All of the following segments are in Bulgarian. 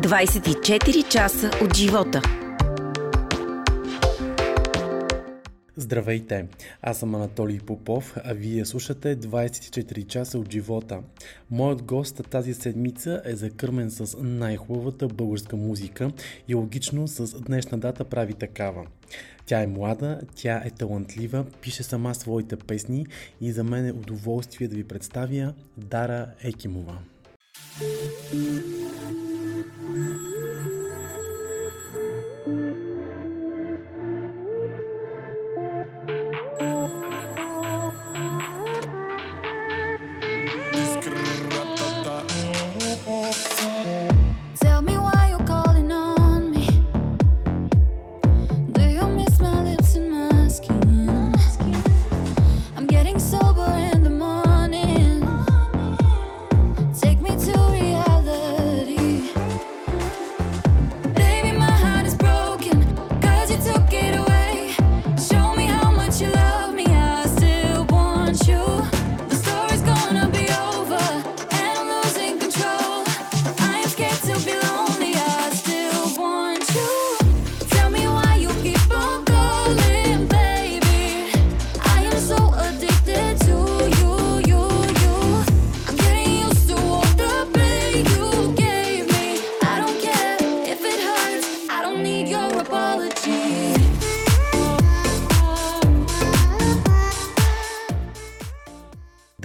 24 часа от живота. Здравейте! Аз съм Анатолий Попов, а вие слушате 24 часа от живота. Моят гост тази седмица е закърмен с най-хубавата българска музика и логично с днешна дата прави такава. Тя е млада, тя е талантлива, пише сама своите песни и за мен е удоволствие да ви представя Дара Екимова. Música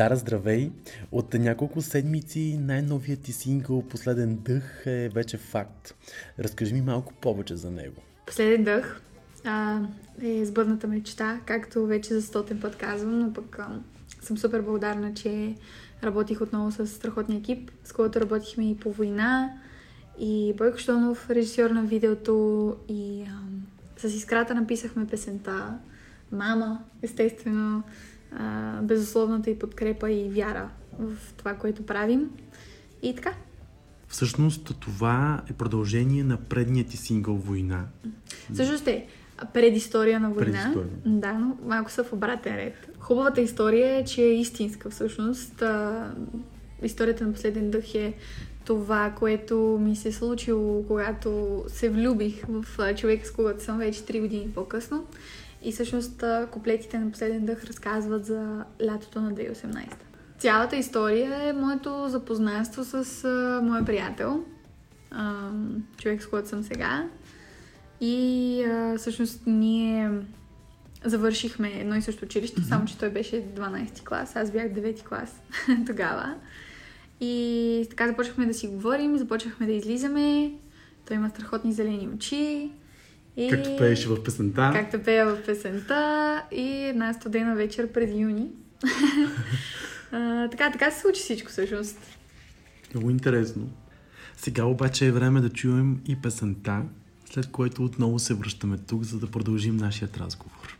Дара, здравей! От няколко седмици най-новият ти сингъл Последен дъх е вече факт. Разкажи ми малко повече за него. Последен дъх а, е сбъдната мечта, както вече за стотен път казвам, но пък а, съм супер благодарна, че работих отново с страхотния екип, с който работихме и по война, и Бойко Штонов, режисьор на видеото, и а, с Искрата написахме песента Мама, естествено, а, безусловната и подкрепа и вяра в това, което правим. И така, Всъщност това е продължение на предния ти сингъл Война. Всъщност е предистория на война. Предистория. Да, но малко са в обратен ред. Хубавата история е, че е истинска всъщност. А, историята на последен дъх е това, което ми се е случило, когато се влюбих в човека, с когото съм вече 3 години по-късно. И всъщност куплетите на последен дъх разказват за лятото на 2018. Цялата история е моето запознанство с а, моя приятел, а, човек с който съм сега. И а, всъщност ние завършихме едно и също училище, mm-hmm. само че той беше 12 клас, аз бях 9 клас тогава. И така започнахме да си говорим, започнахме да излизаме. Той има страхотни зелени очи. И... Както пееше в песента. Както пея в песента и една студена вечер през юни. а, така, така се случи всичко всъщност. Много интересно. Сега обаче е време да чуем и песента, след което отново се връщаме тук, за да продължим нашият разговор.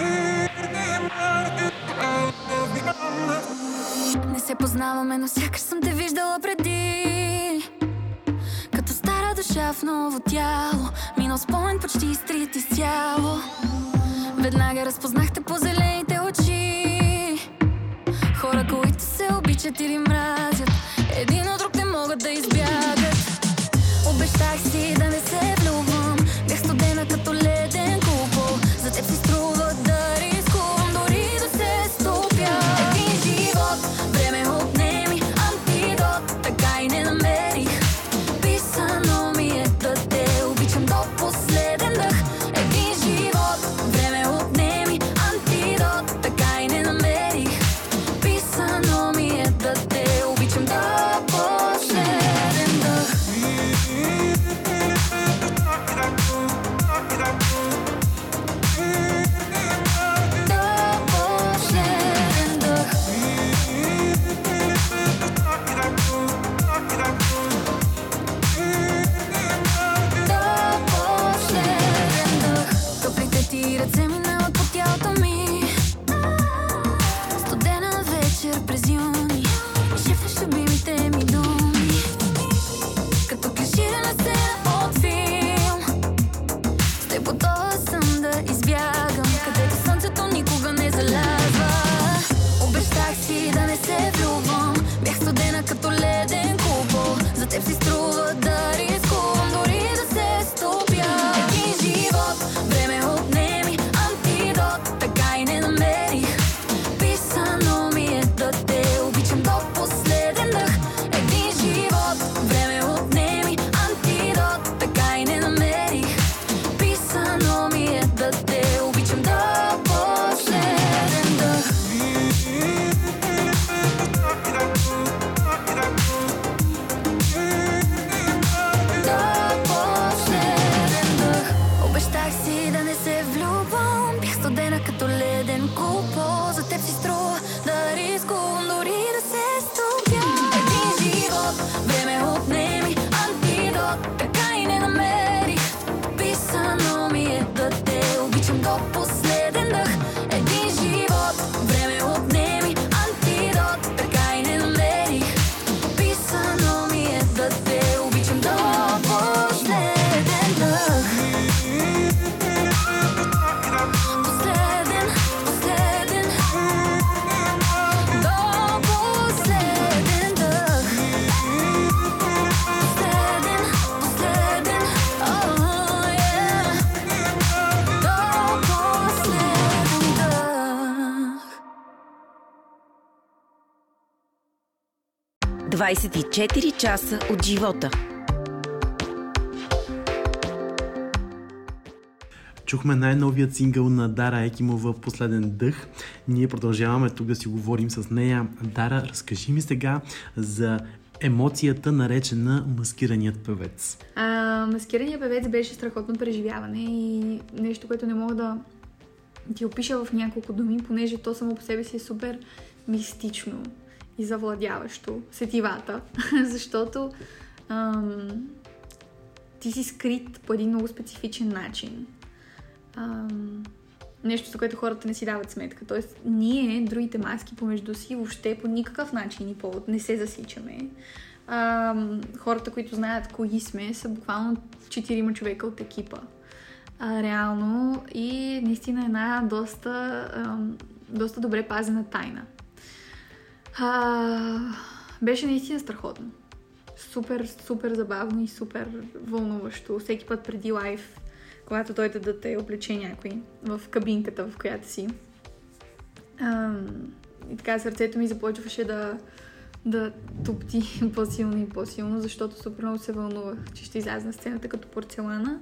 Не се познаваме, но сякаш съм те виждала преди. Като стара душа в ново тяло Минал спомен почти изтрит изцяло. Веднага разпознахте по зелените 24 часа от живота. Чухме най-новият сингъл на Дара Екимова «Последен дъх». Ние продължаваме тук да си говорим с нея. Дара, разкажи ми сега за емоцията, наречена маскираният певец. А, маскираният певец беше страхотно преживяване и нещо, което не мога да ти опиша в няколко думи, понеже то само по себе си е супер мистично и завладяващо сетивата, защото ам, ти си скрит по един много специфичен начин. Ам, нещо, за което хората не си дават сметка. Тоест, ние, другите маски помежду си, въобще по никакъв начин и повод не се засичаме. Ам, хората, които знаят кои сме, са буквално четирима човека от екипа. А, реално и наистина една доста, ам, доста добре пазена тайна. А, беше наистина страхотно. Супер, супер забавно и супер вълнуващо. Всеки път преди лайв, когато дойде да те облече някой в кабинката, в която си. Ам, и така сърцето ми започваше да, да тупти по-силно и по-силно, защото супер много се вълнувах, че ще изляза на сцената като порцелана.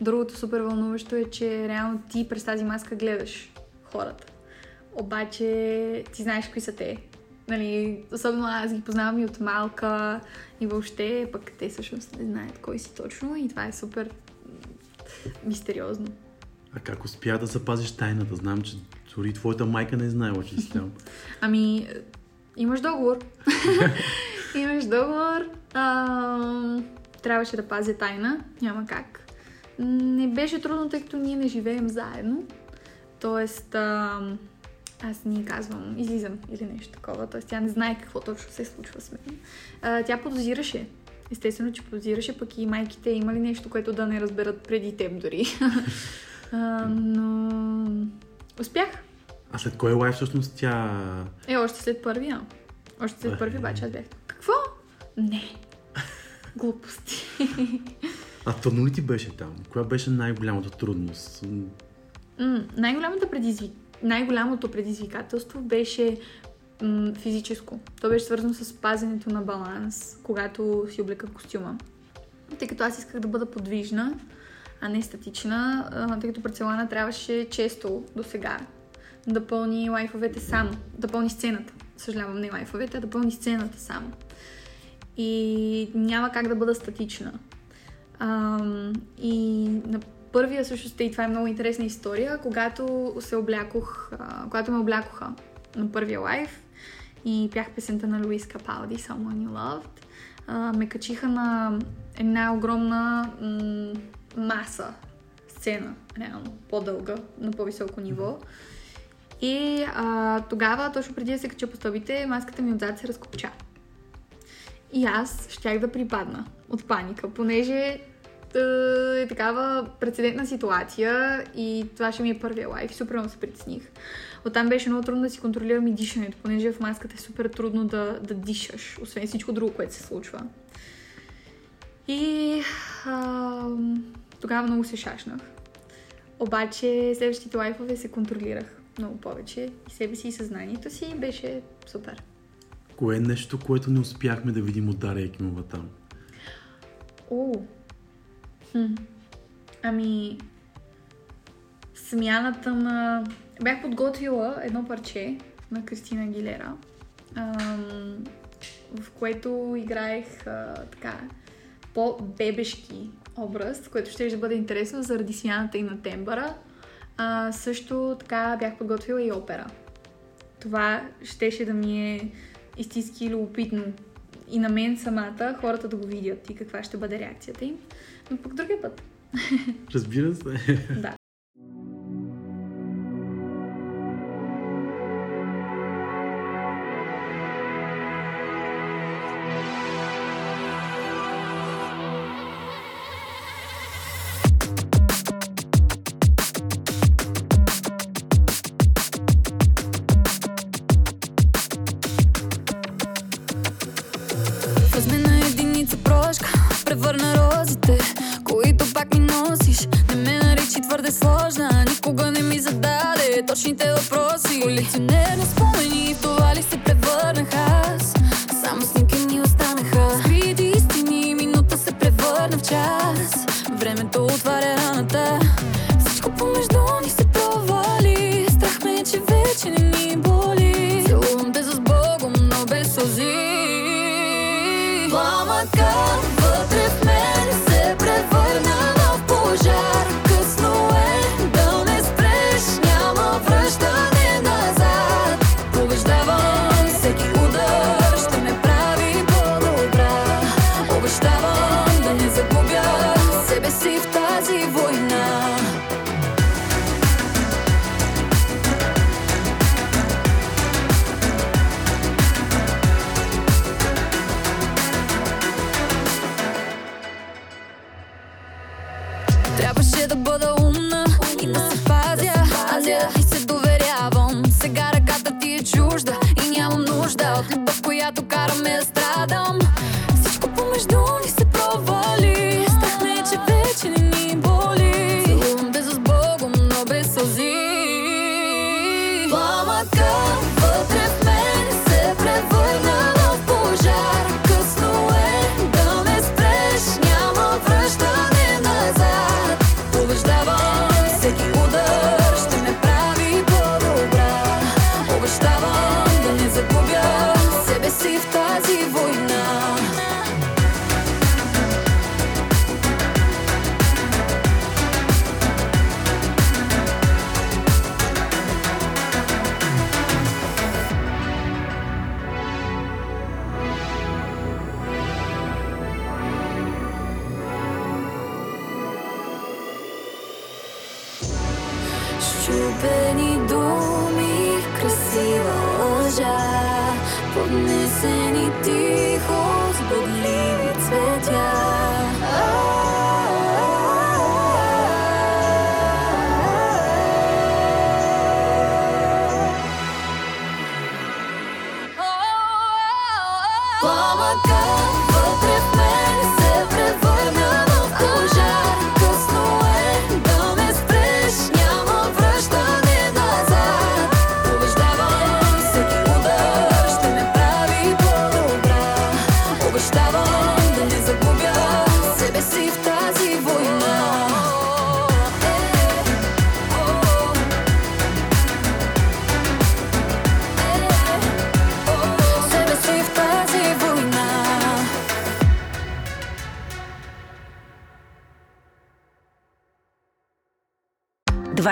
Другото супер вълнуващо е, че реално ти през тази маска гледаш хората. Обаче ти знаеш кои са те. Нали, особено аз ги познавам и от малка и въобще, пък те всъщност не знаят кой си точно и това е супер мистериозно. А как успя да запазиш тайната? Знам, че дори твоята майка не е знаела, че си там. Ами, имаш договор. имаш договор. А, трябваше да пазя тайна. Няма как. Не беше трудно, тъй като ние не живеем заедно. Тоест, а, аз ни казвам, излизам или нещо такова. Тоест, тя не знае какво точно се случва с мен. А, тя подозираше. Естествено, че подозираше, пък и майките имали нещо, което да не разберат преди теб дори. а, но успях. А след кой лайв всъщност тя... Е, още след първия. Още след първи обаче аз бях. Какво? Не. Глупости. А трудно ли ти беше там? Коя беше най-голямата трудност? М, най-голямото, предизвик... най-голямото предизвикателство беше м- физическо. То беше свързано с пазенето на баланс, когато си облека костюма. Тъй като аз исках да бъда подвижна, а не статична, тъй като Парцелана трябваше често до сега да пълни лайфовете само, да пълни сцената. Съжалявам, не лайфовете, а да пълни сцената само. И няма как да бъда статична. Ам, и на първия всъщност, и това е много интересна история, когато се облякох, когато ме облякоха на първия лайф и пях песента на Луис Капалди, Someone You Loved, ме качиха на една огромна м- маса, сцена, реално, по-дълга, на по-високо ниво. И а, тогава, точно преди да се кача по стълбите, маската ми отзад се разкопча. И аз щях да припадна от паника, понеже е, такава прецедентна ситуация и това ще ми е първия лайф супер много се притесних. Оттам беше много трудно да си контролирам и дишането, понеже в маската е супер трудно да, да дишаш, освен всичко друго, което се случва. И а, тогава много се шашнах. Обаче следващите лайфове се контролирах много повече и себе си и съзнанието си беше супер. Кое е нещо, което не успяхме да видим от Дария Екимова там? О, ами, смяната на... Бях подготвила едно парче на Кристина Гилера, ам, в което играех а, така по-бебешки образ, което ще да бъде интересно заради смяната и на тембъра. А, също така бях подготвила и опера. Това щеше да ми е истински любопитно и на мен самата, хората да го видят и каква ще бъде реакцията им. Но пък другия път. Разбира се. Да. Щупени думи, красива лъжа Поднесени тихо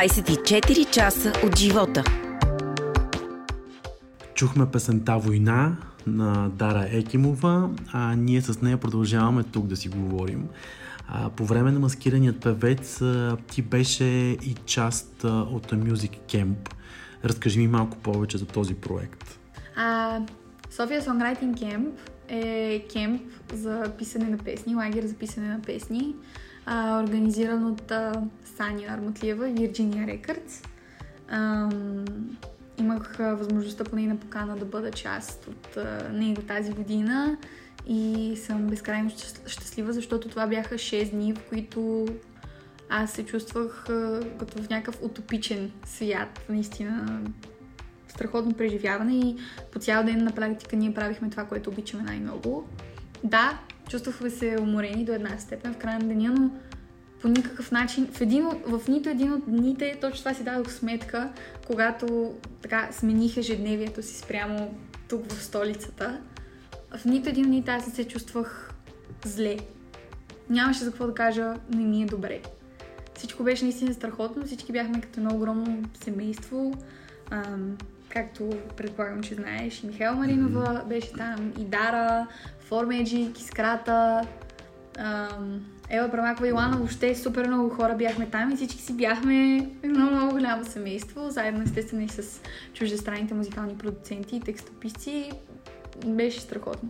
24 часа от живота. Чухме песента Война на Дара Екимова, а ние с нея продължаваме тук да си говорим. А, по време на маскираният певец а, ти беше и част а, от Music Camp. Разкажи ми малко повече за този проект. А, София Songwriting Camp е кемп за писане на песни, лагер за писане на песни. А, организиран от а, Саня Арматлиева и Virginia Records. Ам, имах а, възможността по нейна покана да бъда част от а, него тази година и съм безкрайно щаст- щастлива, защото това бяха 6 дни, в които аз се чувствах а, като в някакъв утопичен свят. Наистина страхотно преживяване и по цял ден на практика ние правихме това, което обичаме най-много. Да, чувствахме се уморени до една степен в края на деня, но по никакъв начин, в, един, в нито един от дните, точно това си дадох сметка, когато така смених ежедневието си спрямо тук в столицата. В нито един от дните аз не се чувствах зле. Нямаше за какво да кажа, не ми е добре. Всичко беше наистина страхотно, всички бяхме като едно огромно семейство. Ам, както предполагам, че знаеш, и Михаил Маринова беше там, и Дара, Формеджик, Искрата, ам, Ева Брамакова и Лана, въобще супер много хора бяхме там и всички си бяхме едно много голямо семейство, заедно естествено и с чуждестранните музикални продуценти и текстописци. Беше страхотно.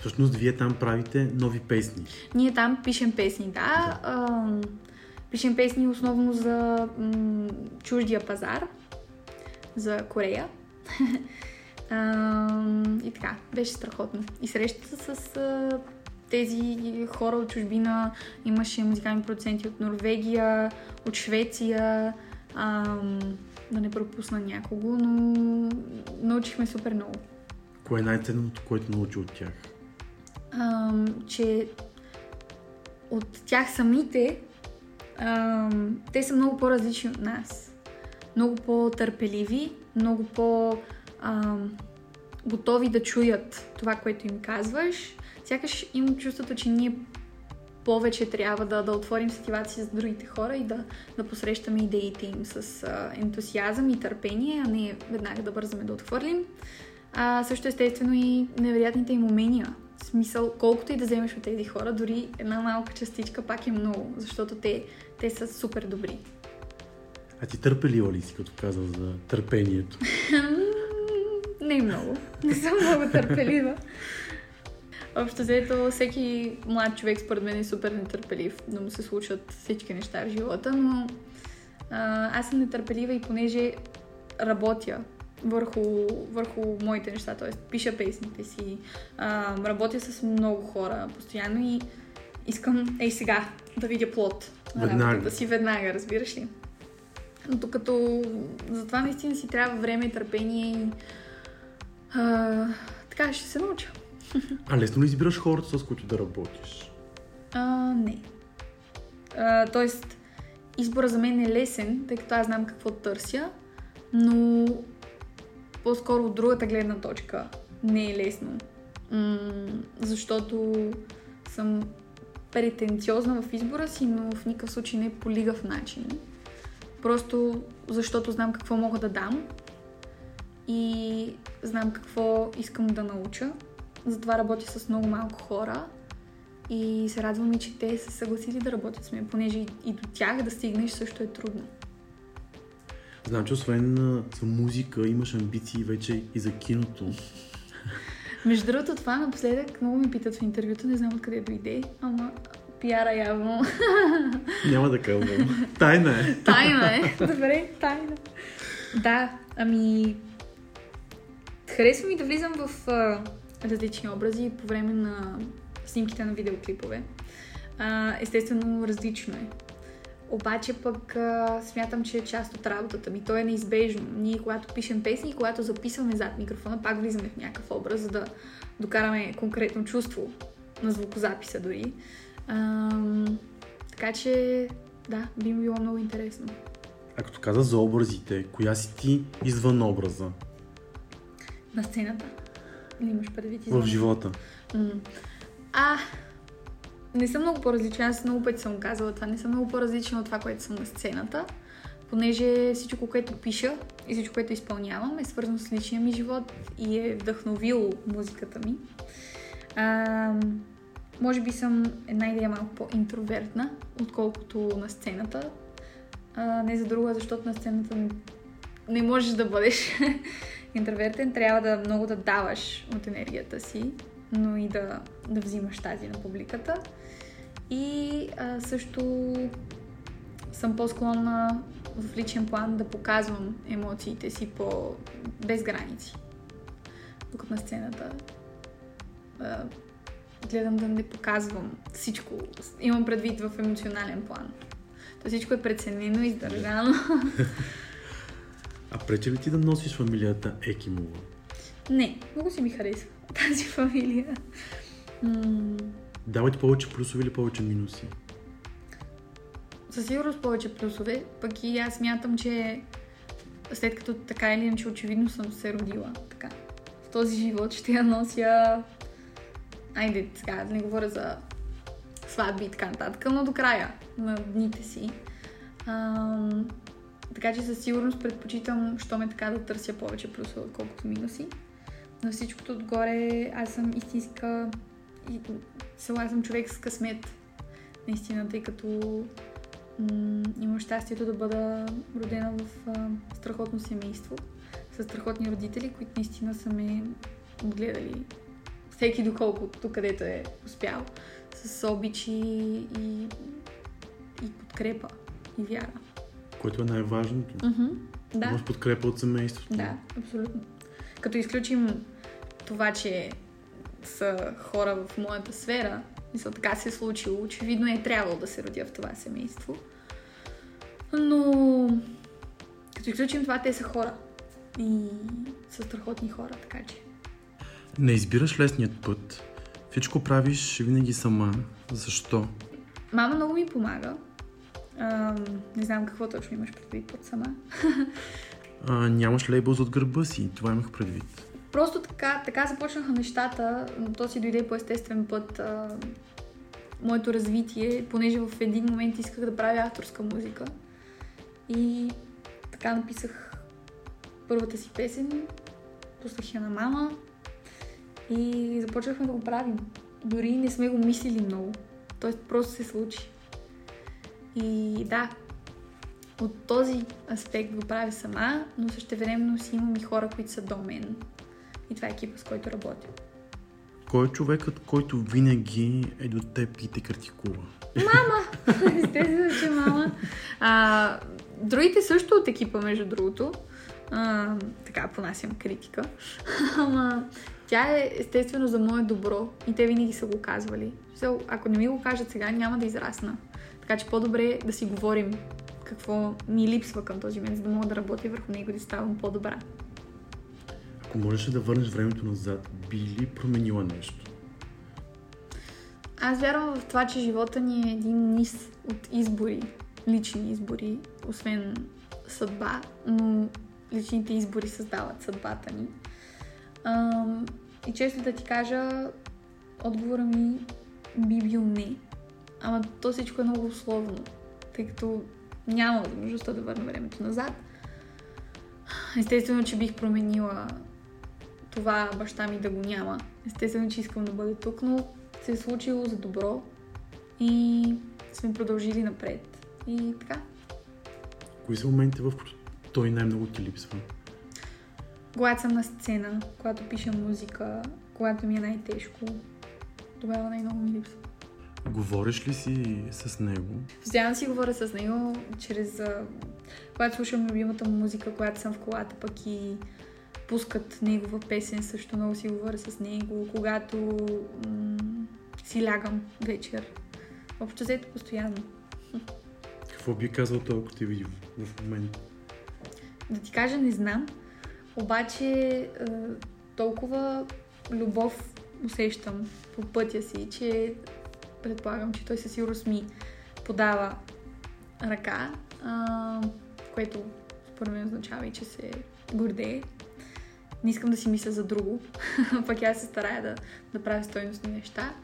Всъщност, вие там правите нови песни. Ние там пишем песни, да. Ам, пишем песни основно за м- чуждия пазар, за Корея. Ам, и така, беше страхотно. И срещата с а, тези хора от чужбина, имаше музикални продуценти от Норвегия, от Швеция, ам, да не пропусна някого, но научихме супер много. Кое е най-ценното, което научи от тях? ам, че от тях самите ам, те са много по-различни от нас. Много по-търпеливи, много по- ам, готови да чуят това, което им казваш. Сякаш имам чувството, че ние повече трябва да, да отворим сетивата си за другите хора и да, да посрещаме идеите им с а, ентусиазъм и търпение, а не веднага да бързаме да отхвърлим. А, също естествено и невероятните им умения. В смисъл, колкото и да вземеш от тези хора, дори една малка частичка пак е много, защото те, те са супер добри. А ти търпелива ли си, като каза за търпението? Не много. Не съм много търпелива. Общо взето, всеки млад човек според мен е супер нетърпелив, да му се случват всички неща в живота, но а, аз съм нетърпелива и понеже работя върху, върху моите неща, т.е. пиша песните си, а, работя с много хора постоянно и искам, ей сега, да видя плод на Веднага. работата си веднага, разбираш ли? Но докато затова наистина си трябва време, търпение и а, така ще се науча. А лесно ли избираш хората, с които да работиш? А, не. А, тоест, избора за мен е лесен, тъй като аз знам какво търся, но по-скоро от другата гледна точка не е лесно. М- защото съм претенциозна в избора си, но в никакъв случай не по лигав начин. Просто защото знам какво мога да дам и знам какво искам да науча. Затова работя с много малко хора и се радвам и, че те са съгласили да работят с мен, понеже и, до тях да стигнеш също е трудно. Знам, че освен за музика имаш амбиции вече и за киното. Между другото, това напоследък много ми питат в интервюта, не знам откъде дойде, ама пиара явно. Няма да казвам. Тайна е. Тайна е. Добре, тайна. Да, ами... Харесва ми да влизам в а, различни образи по време на снимките на видеоклипове. А, естествено, различно е. Обаче пък а, смятам, че е част от работата ми. То е неизбежно. Ние, когато пишем песни, когато записваме зад микрофона, пак влизаме в някакъв образ, за да докараме конкретно чувство на звукозаписа дори. Ам, така че, да, би ми било много интересно. А като каза за образите, коя си ти извън образа На сцената. Или имаш предвид в живота? М. А, не съм много по-различна. Аз много пъти съм казала това. Не съм много по-различна от това, което съм на сцената. Понеже всичко, което пиша и всичко, което изпълнявам е свързано с личния ми живот и е вдъхновило музиката ми. А, може би съм една идея малко по-интровертна, отколкото на сцената. А, не за друга, защото на сцената не можеш да бъдеш интровертен. Трябва да много да даваш от енергията си, но и да, да взимаш тази на публиката. И а, също съм по-склонна в личен план да показвам емоциите си по... без граници. Докато на сцената а, гледам да не показвам всичко. Имам предвид в емоционален план. То всичко е преценено, издържано. А пречи ли ти да носиш фамилията Екимова? Не, много си ми харесва тази фамилия. М- Дава ти повече плюсове или повече минуси? със сигурност повече плюсове, пък и аз смятам, че след като така или иначе очевидно съм се родила така. В този живот ще я нося... Айде, сега не говоря за сватби и така нататък, но до края на дните си. Ам, така че със сигурност предпочитам, що ме така да търся повече плюсове, отколкото минуси. На всичкото отгоре аз съм истинска... Села съм човек с късмет. Наистина, тъй като м- имам щастието да бъда родена в а, страхотно семейство, с страхотни родители, които наистина са ме отгледали всеки доколкото където е успял, с обичи и, и подкрепа и вяра. Което е най-важното. Мгм, Да. Имаш подкрепа от семейството. Да, абсолютно. Като изключим това, че са хора в моята сфера, мисля, така се е случило, очевидно е трябвало да се родя в това семейство. Но като изключим това, те са хора. И са страхотни хора, така че. Не избираш лесният път. Всичко правиш винаги сама. Защо? Мама много ми помага. Ам, не знам какво точно имаш предвид под сама. А, нямаш лейбъл зад гърба си. Това имах предвид. Просто така, така започнаха нещата, но то си дойде по естествен път. А, моето развитие, понеже в един момент исках да правя авторска музика. И така написах първата си песен, пуснах я на мама и започнахме да го правим. Дори не сме го мислили много. Тоест просто се случи. И да, от този аспект го правя сама, но същевременно си имам и хора, които са до мен. И това е екипа, с който работя. Кой е човекът, който винаги е до теб и те критикува? Естествено, че мама. А, другите също от екипа, между другото. А, така, понасям критика. Ама тя е естествено за мое добро и те винаги са го казвали. Ако не ми го кажат сега, няма да израсна. Така че по-добре е да си говорим какво ми липсва към този момент, за да мога да работя върху него и да ставам по-добра. Ако можеш да върнеш времето назад, би ли променила нещо? Аз вярвам в това, че живота ни е един низ от избори, лични избори, освен съдба, но личните избори създават съдбата ни. Ам, и често да ти кажа, отговора ми би бил не. Ама то всичко е много условно, тъй като няма възможността да върна времето назад. Естествено, че бих променила това баща ми да го няма. Естествено, че искам да бъде тук, но се е случило за добро и сме продължили напред. И така. Кои са моментите, в които той най-много ти липсва? Когато съм на сцена, когато пиша музика, когато ми е най-тежко, тогава най-много ми липсва. Говориш ли си с него? Постоянно си говоря с него, чрез... Когато слушам любимата му музика, когато съм в колата, пък и пускат негова песен, също много си говоря с него. Когато м- си лягам вечер. Общо взето постоянно. Какво би казал той, ако те види в, в момента? Да ти кажа, не знам. Обаче е, толкова любов усещам по пътя си, че предполагам, че той със сигурност ми подава ръка, а, което според мен означава и, че се гордее. Не искам да си мисля за друго, пък аз се старая да, да правя стойностни неща.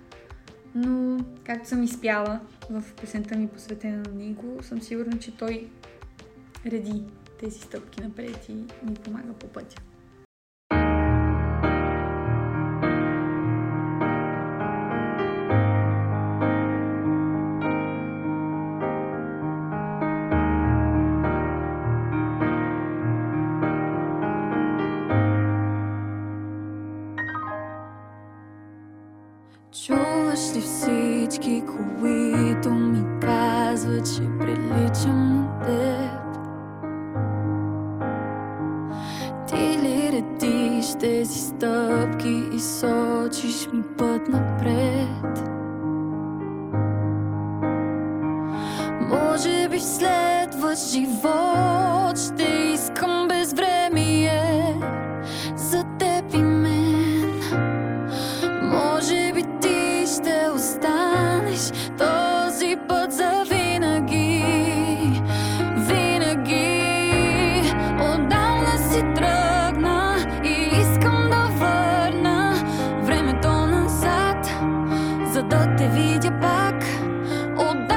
Но, както съм изпяла в песента ми посветена на него, съм сигурна, че той реди тези стъпки напред и ми помага по пътя. Да те видя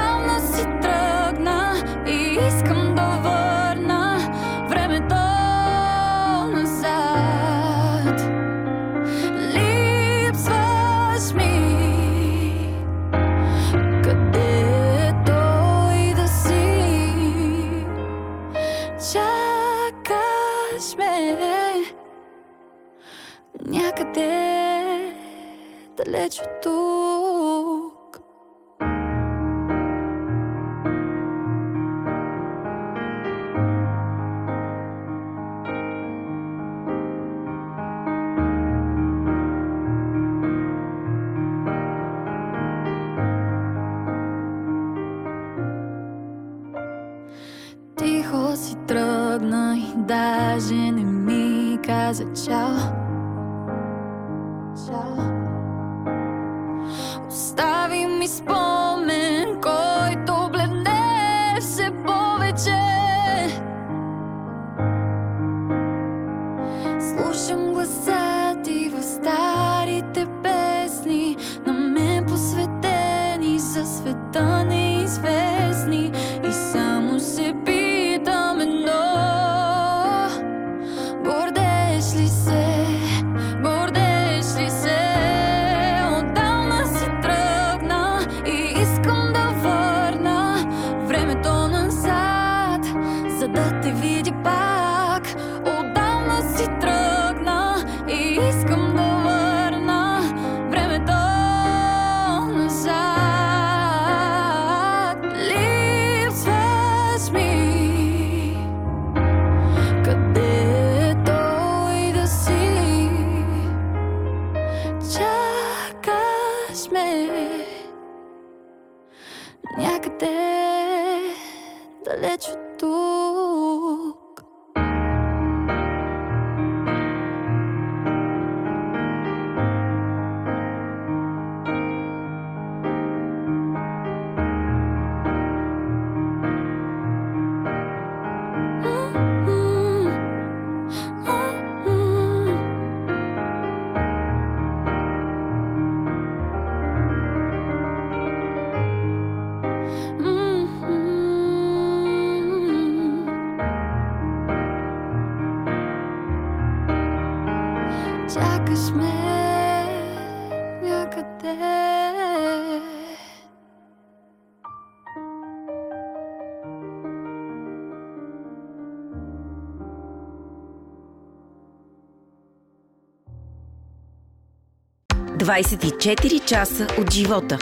24 часа от живота.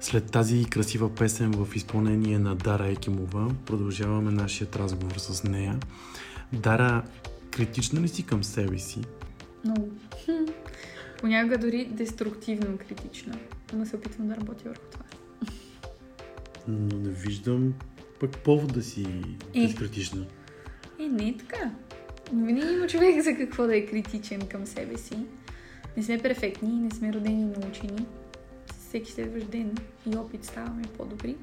След тази красива песен в изпълнение на Дара Екимова, продължаваме нашия разговор с нея. Дара, критична ли си към себе си? Много. Хм. Понякога дори деструктивно критична. Но се опитвам да работя върху това. Но не виждам пък повод да си Е. безкритична. И не е така. Винаги има човек за какво да е критичен към себе си. Не сме перфектни, не сме родени и научени. Всеки следващ ден и опит ставаме по-добри.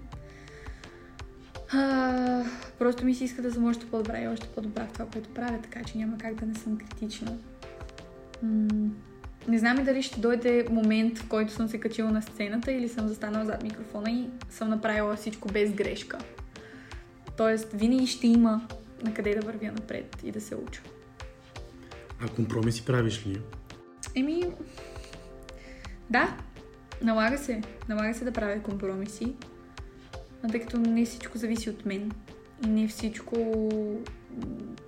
А, просто ми се иска да съм още по-добра и още по-добра в това, което правя, така че няма как да не съм критична. М- не знам и дали ще дойде момент, в който съм се качила на сцената или съм застанала зад микрофона и съм направила всичко без грешка. Тоест, винаги ще има на къде да вървя напред и да се уча. А компромиси правиш ли? Еми, да, налага се. Налага се да правя компромиси, тъй като не всичко зависи от мен и не всичко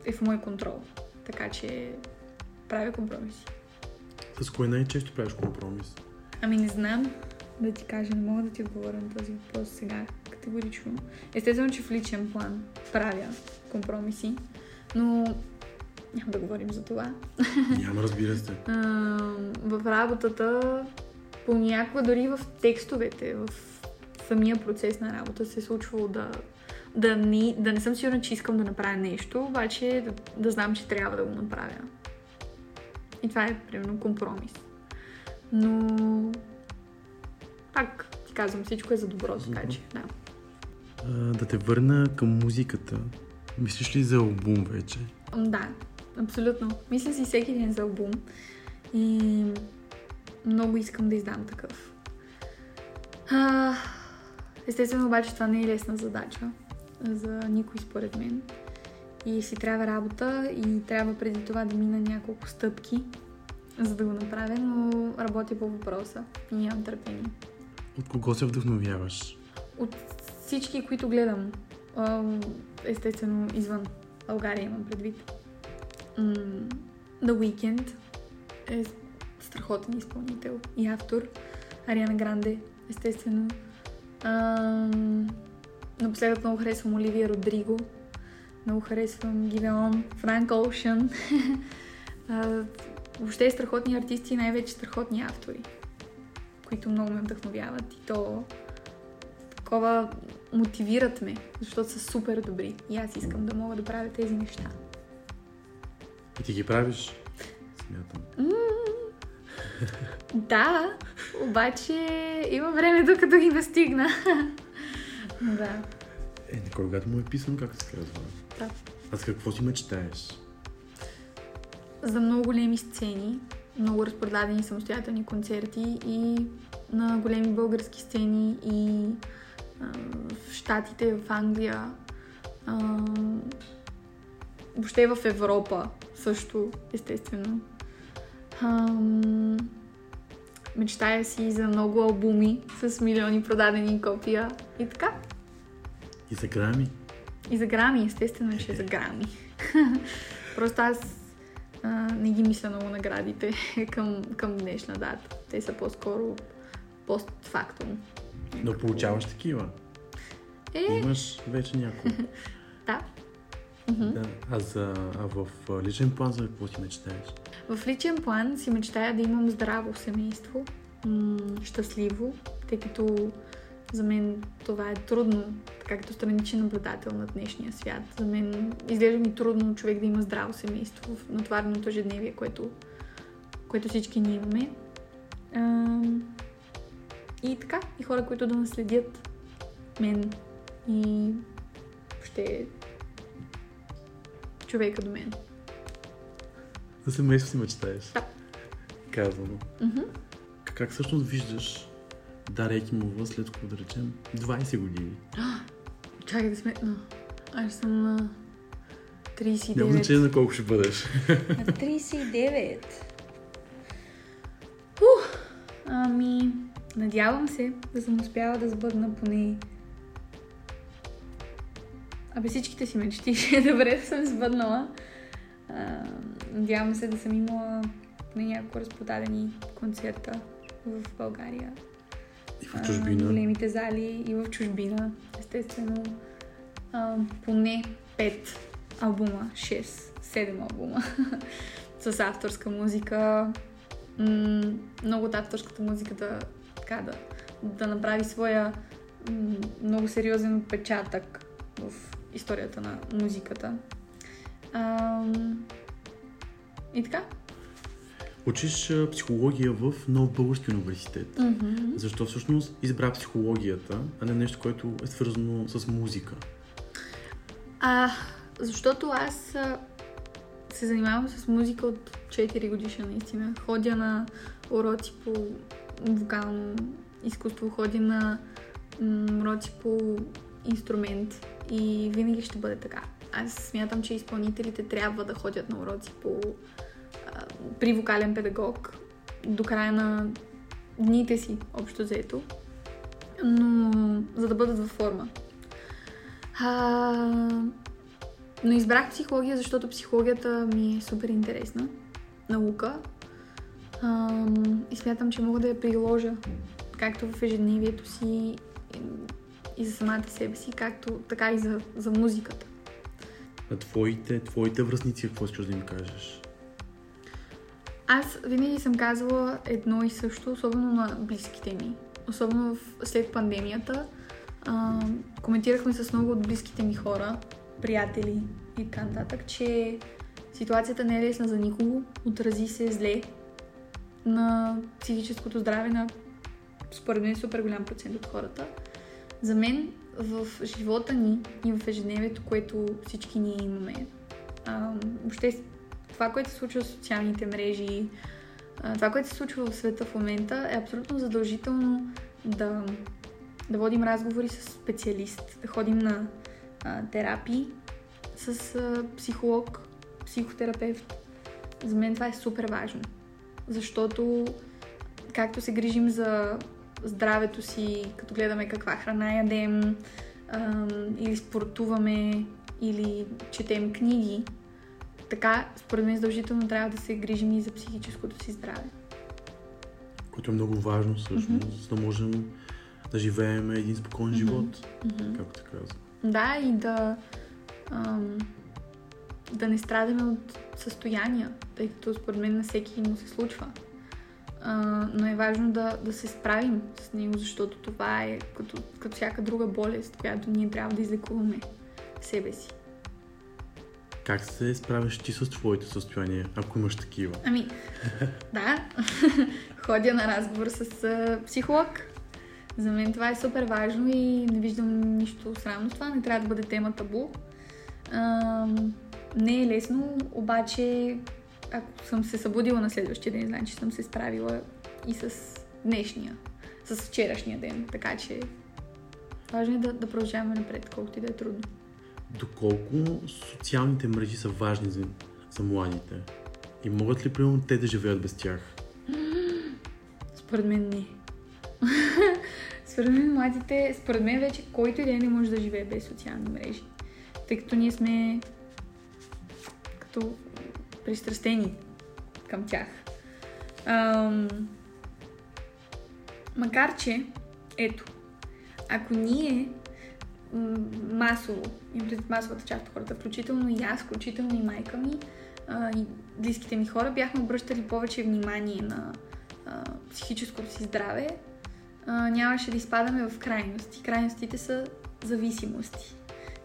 е в мой контрол. Така че правя компромиси. С кое най-често правиш компромис? Ами не знам да ти кажа, не мога да ти отговоря на този въпрос сега, категорично. Естествено, че в личен план правя компромиси, но няма да говорим за това. Няма, разбира се. В работата, понякога дори в текстовете, в самия процес на работа се е случвало да, да, не, да не съм сигурна, че искам да направя нещо, обаче да, да знам, че трябва да го направя. И това е, примерно, компромис. Но, пак ти казвам, всичко е за добро, така че, да. Да те върна към музиката. Мислиш ли за албум вече? Да, абсолютно. Мисля си всеки ден за албум и много искам да издам такъв. А, естествено, обаче това не е лесна задача за никой според мен. И си трябва работа и трябва преди това да мина няколко стъпки, за да го направя, но работя по въпроса и нямам търпение. От кого се вдъхновяваш? От всички, които гледам, естествено извън България имам предвид. The Weeknd е страхотен изпълнител и автор. Ариана Гранде, естествено. Напоследък много харесвам Оливия Родриго. Много харесвам Гивеон, Франк Оушън. А, Въобще страхотни артисти и най-вече страхотни автори, които много ме вдъхновяват и то такова мотивират ме, защото са супер добри и аз искам да мога да правя тези неща. И ти ги правиш? Смятам. Да, обаче има време докато ги настигна. да. Е, никой когато му е писано, как се казва. Да. А с какво си мечтаеш? За много големи сцени, много разпродадени самостоятелни концерти и на големи български сцени и в Штатите, в Англия, въобще в Европа също, естествено. Мечтая си за много албуми с милиони продадени копия и така. И за грами? И за грами, естествено, че за грами. Просто аз а, не ги мисля много наградите към, към днешна дата. Те са по-скоро постфактум. Но получаваш такива. Е, Имаш вече някой. да. да. А, за, а в а, личен план за какво си мечтаеш? В личен план си мечтая да имам здраво семейство, м- щастливо, тъй като за мен това е трудно, така като страничен наблюдател на днешния свят. За мен изглежда ми трудно човек да има здраво семейство в натвареното ежедневие, което, което всички ние имаме. Ам, и така, и хора, които да наследят мен и въобще човека до мен. За семейство си мечтаеш? Да. Казано. К- Как всъщност виждаш Даря Екимова след, какво да речем, 20 години? Чакай да сметна. Аз съм на 39. Няма значение на колко ще бъдеш. На 39. Ух, ами, надявам се да съм успяла да сбъдна поне... Абе всичките си мечти, ще добре да съм сбъднала. А, надявам се да съм имала поне няколко разпродадени концерта в България. И в а, чужбина. големите зали и в чужбина. Естествено, а, поне 5 албума, 6, 7 албума с авторска музика. М- много от авторската музика да, така, да, да направи своя м- много сериозен отпечатък в историята на музиката. Ам, и така. Учиш а, психология в Нов Български университет. Мгм. Защо всъщност избра психологията, а не нещо, което е свързано с музика? А, защото аз а, се занимавам с музика от 4 годишна наистина. Ходя на уроци по вокално изкуство, ходя на уроци по инструмент и винаги ще бъде така. Аз смятам, че изпълнителите трябва да ходят на уроци по, а, при вокален педагог до края на дните си, общо взето, но за да бъдат във форма. А, но избрах психология, защото психологията ми е супер интересна. Наука. Ам, и смятам, че мога да я приложа както в ежедневието си и, и за самата себе си, както така и за, за музиката. На твоите, твоите връзници, какво искаш да им кажеш? Аз винаги съм казвала едно и също, особено на близките ми. Особено в, след пандемията. А, коментирахме с много от близките ми хора, приятели и така нататък, че ситуацията не е лесна за никого, отрази се зле на психическото здраве на според мен супер голям процент от хората. За мен в живота ни и в ежедневието, което всички ние имаме, а, въобще това, което се случва в социалните мрежи, а, това, което се случва в света в момента, е абсолютно задължително да, да водим разговори с специалист, да ходим на а, терапии с а, психолог, психотерапевт. За мен това е супер важно, защото както се грижим за здравето си, като гледаме каква храна ядем, или спортуваме, или четем книги, така, според мен, задължително трябва да се грижим и за психическото си здраве. Което е много важно, всъщност, mm-hmm. за да можем да живеем един спокоен mm-hmm. живот, mm-hmm. както се казва. Да, и да, ам, да не страдаме от състояния, тъй като според мен на всеки му се случва. А, но е важно да, да се справим с него, защото това е като, като всяка друга болест, която ние трябва да излекуваме себе си. Как се справяш ти с твоите състояния, ако имаш такива? Ами, да. Ходя на разговор с а, психолог. За мен това е супер важно и не виждам нищо срамно с това. Не трябва да бъде тема табу. А, не е лесно, обаче ако съм се събудила на следващия ден, значи съм се справила и с днешния, с вчерашния ден. Така че важно е да, да продължаваме напред, колкото и да е трудно доколко социалните мрежи са важни за, за младите? И могат ли, примерно, те да живеят без тях? Според мен не. според мен младите, според мен вече който и ден не може да живее без социални мрежи. Тъй като ние сме като пристрастени към тях. Ам... Макар, че, ето, ако ние масово, и пред масовата част от хората, включително и аз, включително и майка ми, а, и близките ми хора, бяхме обръщали повече внимание на а, психическото си здраве, а, нямаше да изпадаме в крайности. Крайностите са зависимости.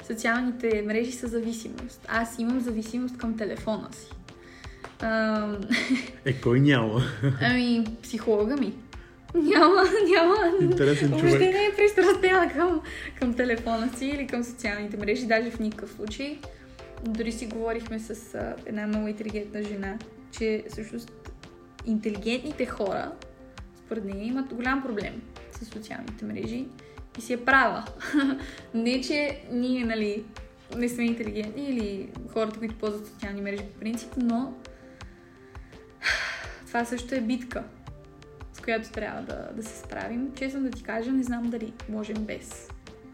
Социалните мрежи са зависимост. Аз имам зависимост към телефона си. А, е, кой няма? Ами, психолога ми. Няма, няма. Интересен човек. Въобще не е пристрастена към, към телефона си или към социалните мрежи, даже в никакъв случай. Дори си говорихме с а, една много интелигентна жена, че всъщност интелигентните хора, според нея, имат голям проблем с социалните мрежи и си е права. не, че ние, нали, не сме интелигентни или хората, които ползват социални мрежи по принцип, но това също е битка която трябва да, да се справим. Честно да ти кажа, не знам дали можем без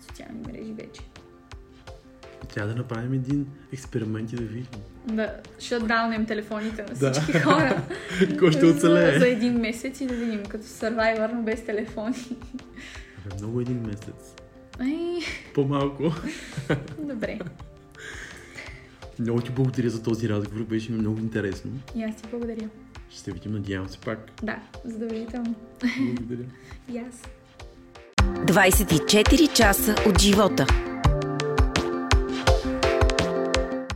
социални мрежи вече. Трябва да направим един експеримент и да видим. Да шатдаунем телефоните на всички да. хора. Кой ще оцелее? За, за един месец и да видим, като Survivor, но без телефони. Абе, много един месец. Ай... По-малко. Добре. Много ти благодаря за този разговор, беше ми много интересно. И аз ти благодаря. Ще се видим, надявам се пак. Да, задължително. Благодаря. И аз. 24 часа от живота.